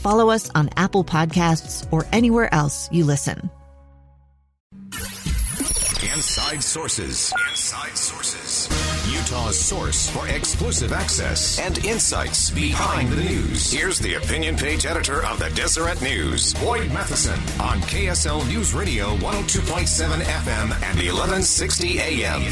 follow us on Apple Podcasts, or anywhere else you listen. Inside Sources. Inside Sources. Utah's source for exclusive access and insights behind the news. Here's the opinion page editor of the Deseret News, Boyd Matheson, on KSL News Radio 102.7 FM and 1160 AM.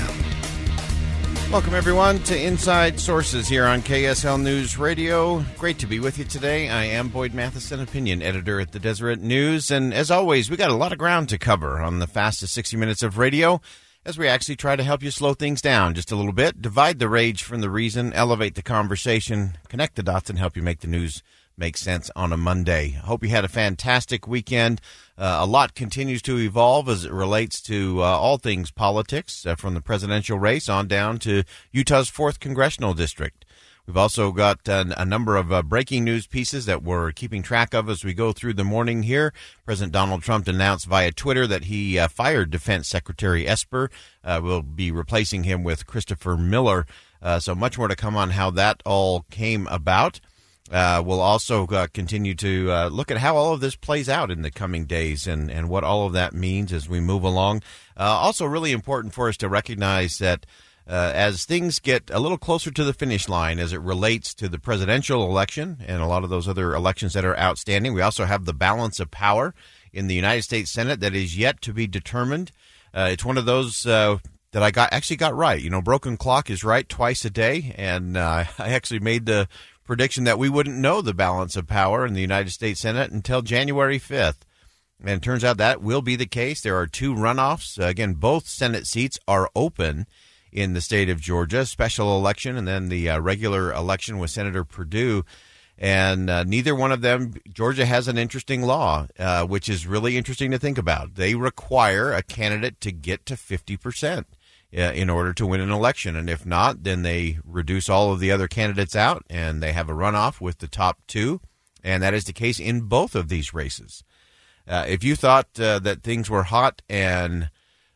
Welcome, everyone, to Inside Sources here on KSL News Radio. Great to be with you today. I am Boyd Matheson, opinion editor at the Deseret News. And as always, we got a lot of ground to cover on the fastest 60 minutes of radio as we actually try to help you slow things down just a little bit, divide the rage from the reason, elevate the conversation, connect the dots, and help you make the news make sense on a Monday. Hope you had a fantastic weekend. Uh, a lot continues to evolve as it relates to uh, all things politics, uh, from the presidential race on down to Utah's 4th Congressional District. We've also got a number of uh, breaking news pieces that we're keeping track of as we go through the morning here. President Donald Trump announced via Twitter that he uh, fired Defense Secretary Esper. Uh, will be replacing him with Christopher Miller. so much more to come on how that all came about. Uh, we'll also uh, continue to uh, look at how all of this plays out in the coming days and, and what all of that means as we move along. Uh, also, really important for us to recognize that uh, as things get a little closer to the finish line as it relates to the presidential election and a lot of those other elections that are outstanding, we also have the balance of power in the United States Senate that is yet to be determined. Uh, it's one of those that I got actually got right. You know, broken clock is right twice a day, and uh, I actually made the prediction that we wouldn't know the balance of power in the United States Senate until January 5th. And it turns out that will be the case. There are two runoffs. Again, both Senate seats are open in the state of Georgia, special election and then the uh, regular election with Senator Perdue. And uh, neither one of them, Georgia has an interesting law, uh, which is really interesting to think about. They require a candidate to get to 50% uh, in order to win an election. And if not, then they reduce all of the other candidates out and they have a runoff with the top two. And that is the case in both of these races. Uh, if you thought uh, that things were hot and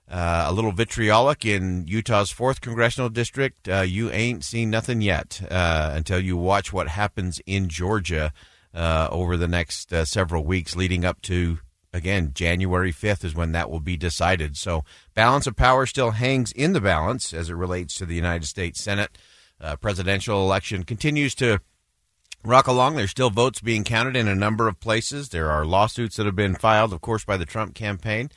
uh, a little vitriolic in Utah's fourth congressional district, uh, you ain't seen nothing yet uh, until you watch what happens in Georgia over the next several weeks leading up to again, January 5th is when that will be decided. So, balance of power still hangs in the balance as it relates to the United States Senate. Uh, presidential election continues to rock along. There's still votes being counted in a number of places. There are lawsuits that have been filed, of course, by the Trump campaign.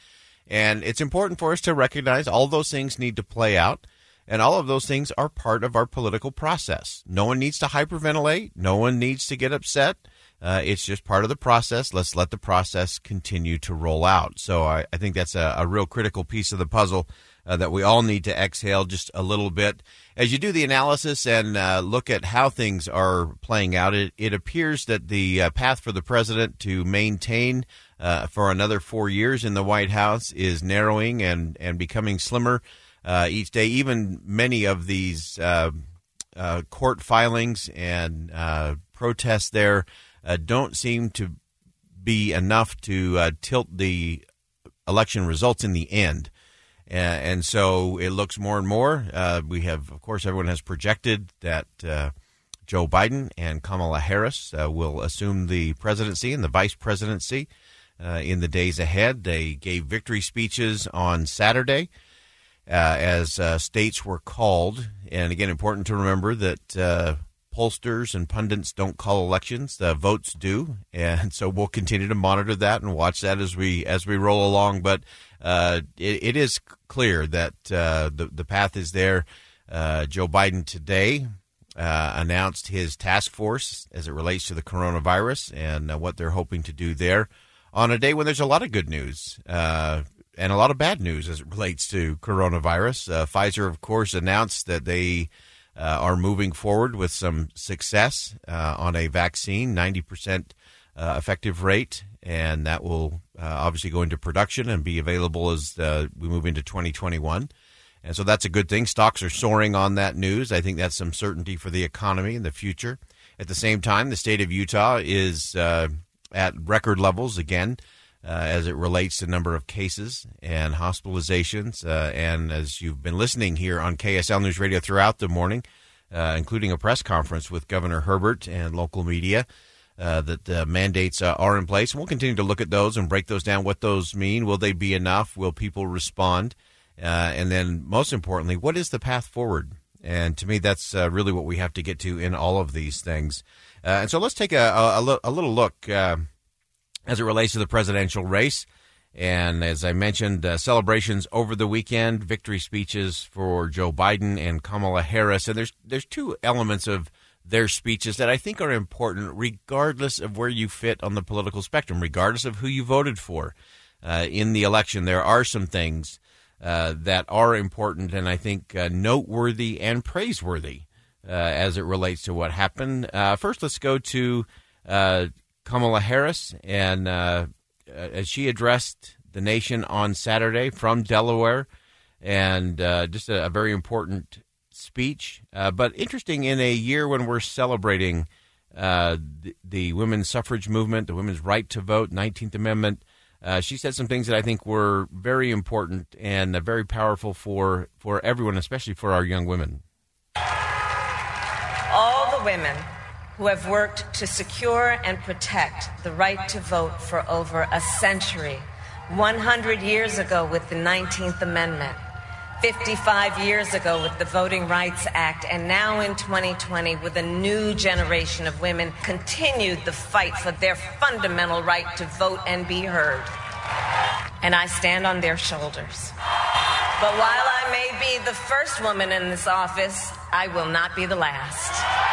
And it's important for us to recognize all those things need to play out. And all of those things are part of our political process. No one needs to hyperventilate. No one needs to get upset. Uh, it's just part of the process. Let's let the process continue to roll out. So I, I think that's a, a, real critical piece of the puzzle uh, that we all need to exhale just a little bit. As you do the analysis and uh, look at how things are playing out, it, it appears that the uh, path for the president to maintain uh, for another four years in the White House is narrowing and, and becoming slimmer uh, each day. Even many of these court filings and protests there uh, don't seem to be enough to uh, tilt the election results in the end. Uh, and so it looks more and more. Uh, we have, of course, everyone has projected that uh, Joe Biden and Kamala Harris uh, will assume the presidency and the vice presidency in the days ahead. They gave victory speeches on Saturday. as states were called, and again, important to remember that pollsters and pundits don't call elections; the votes do, and so we'll continue to monitor that and watch that as we as we roll along. But uh, it, it is clear that uh, the the path is there. Uh, Joe Biden today uh, announced his task force as it relates to the coronavirus and uh, what they're hoping to do there on a day when there's a lot of good news uh, and a lot of bad news as it relates to coronavirus. Pfizer, of course, announced that they are moving forward with some success uh, on a vaccine, 90% effective rate, and that will obviously go into production and be available as we move into 2021. And so that's a good thing. Stocks are soaring on that news. I think that's some certainty for the economy in the future. At the same time, the state of Utah is uh, at record levels again uh, as it relates to number of cases and hospitalizations. Uh, and as you've been listening here on KSL News Radio throughout the morning, uh, including a press conference with Governor Herbert and local media, uh, that the mandates uh, are in place. And we'll continue to look at those and break those down, what those mean. Will they be enough? Will people respond? And then, most importantly, what is the path forward? And to me, that's uh, really what we have to get to in all of these things. Uh, and so let's take a, a, a little look uh, as it relates to the presidential race. And as I mentioned, uh, celebrations over the weekend, victory speeches for Joe Biden and Kamala Harris. And there's there's two elements of their speeches that I think are important, regardless of where you fit on the political spectrum, regardless of who you voted for uh, in the election. There are some things uh, that are important and I think uh, noteworthy and praiseworthy uh, as it relates to what happened. Uh, first, let's go to Kamala Harris, and as she addressed the nation on Saturday from Delaware, and uh, just a, a, very important speech. but interesting in a year when we're celebrating the, the women's suffrage movement, the women's right to vote, 19th Amendment. Uh, she said some things that I think were very important and uh, very powerful for, for everyone, especially for our young women. All the women who have worked to secure and protect the right to vote for over a century, 100 years ago with the 19th Amendment, 55 years ago with the Voting Rights Act, and now in 2020 with a new generation of women continued the fight for their fundamental right to vote and be heard. And I stand on their shoulders. But while I may be the first woman in this office, I will not be the last.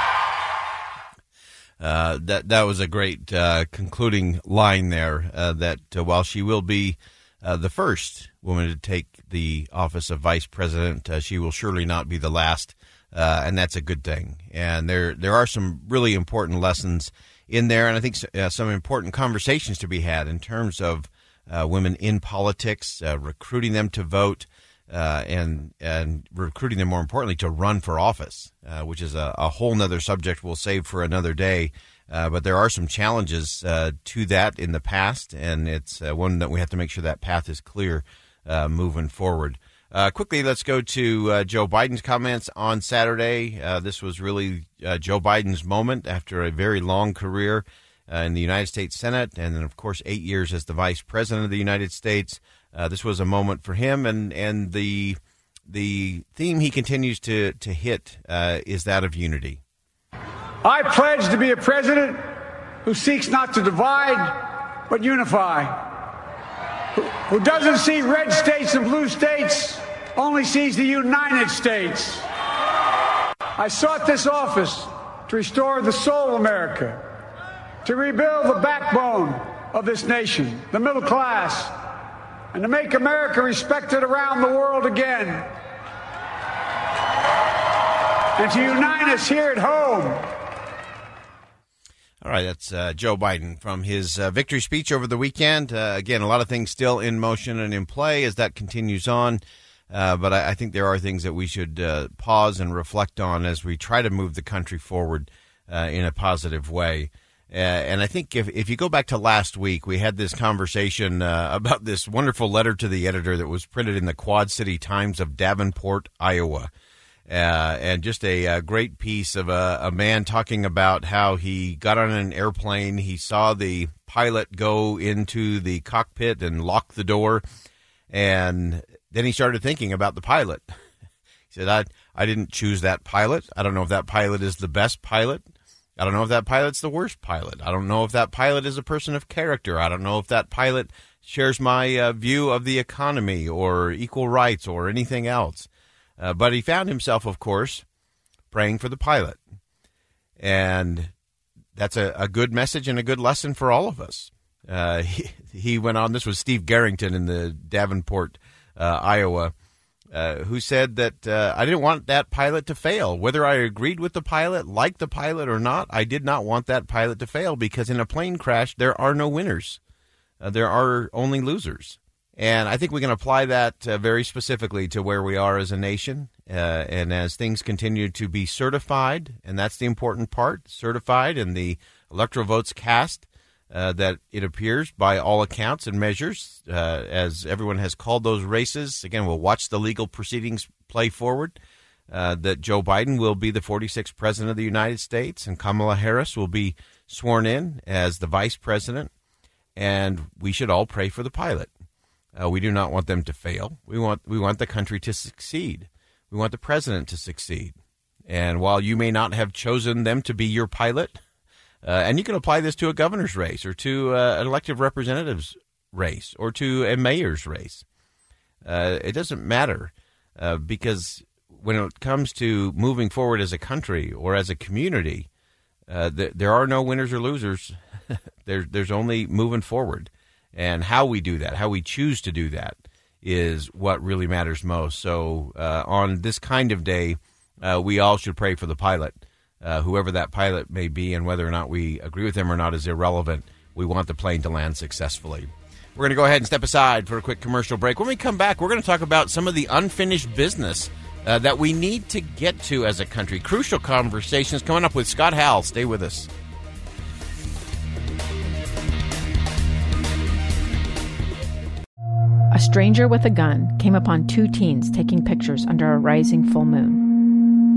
Uh, that that was a great uh, concluding line there. Uh, that uh, while she will be uh, the first woman to take the office of vice president. Uh, she will surely not be the last, and that's a good thing. And there there are some really important lessons in there, and I think some important conversations to be had in terms of women in politics, recruiting them to vote. Uh, and and recruiting them more importantly to run for office, which is a, a whole other subject we'll save for another day. Uh, but there are some challenges uh, to that in the past, and it's uh, one that we have to make sure that path is clear uh, moving forward. Uh, quickly, let's go to uh, Joe Biden's comments on Saturday. this was really Joe Biden's moment after a very long career in the United States Senate, and then, of course, eight years as the Vice President of the United States. Uh, this was a moment for him, and and the the theme he continues to to hit uh, is that of unity. I pledge to be a president who seeks not to divide, but unify. Who, who doesn't see red states and blue states, only sees the United States. I sought this office to restore the soul of America, to rebuild the backbone of this nation, the middle class, and to make America respected around the world again. And to unite us here at home all right, that's uh, Joe Biden from his uh, victory speech over the weekend. Uh, again, a lot of things still in motion and in play as that continues on. Uh, but I, I, think there are things that we should uh, pause and reflect on as we try to move the country forward uh, in a positive way. Uh, and I think if, if you go back to last week, we had this conversation uh, about this wonderful letter to the editor that was printed in the Quad City Times of Davenport, Iowa. Uh, and just a, a, great piece of a, a, man talking about how he got on an airplane. He saw the pilot go into the cockpit and lock the door, and then he started thinking about the pilot. He said, I, I didn't choose that pilot. I don't know if that pilot is the best pilot. I don't know if that pilot's the worst pilot. I don't know if that pilot is a person of character. I don't know if that pilot shares my uh, view of the economy or equal rights or anything else. Uh, but he found himself, of course, praying for the pilot. And that's a, a good message and a good lesson for all of us. Uh, he, he went on, this was Steve Garrington in the Davenport, uh, Iowa, uh, who said that uh, I didn't want that pilot to fail. Whether I agreed with the pilot, liked the pilot or not, I did not want that pilot to fail because in a plane crash, there are no winners. Uh, there are only losers. And I think we can apply that uh, very specifically to where we are as a nation. Uh, and as things continue to be certified, and that's the important part certified and the electoral votes cast, uh, that it appears by all accounts and measures, uh, as everyone has called those races. Again, we'll watch the legal proceedings play forward. Uh, that Joe Biden will be the 46th president of the United States, and Kamala Harris will be sworn in as the vice president. And we should all pray for the pilot. Uh, we do not want them to fail. We want we want the country to succeed. We want the president to succeed. And while you may not have chosen them to be your pilot, and you can apply this to a governor's race or to uh, an elective representative's race or to a mayor's race. Uh, it doesn't matter uh, because when it comes to moving forward as a country or as a community, uh, th- there are no winners or losers. there's there's only moving forward, and how we do that, how we choose to do that, is what really matters most. So uh, on this kind of day, we all should pray for the pilot uh, whoever that pilot may be, and whether or not we agree with them or not is irrelevant. We want the plane to land successfully. We're going to go ahead and step aside for a quick commercial break. When we come back, we're going to talk about some of the unfinished business uh, that we need to get to as a country. Crucial conversations coming up with Scott Howell. Stay with us. A stranger with a gun came upon two teens taking pictures under a rising full moon.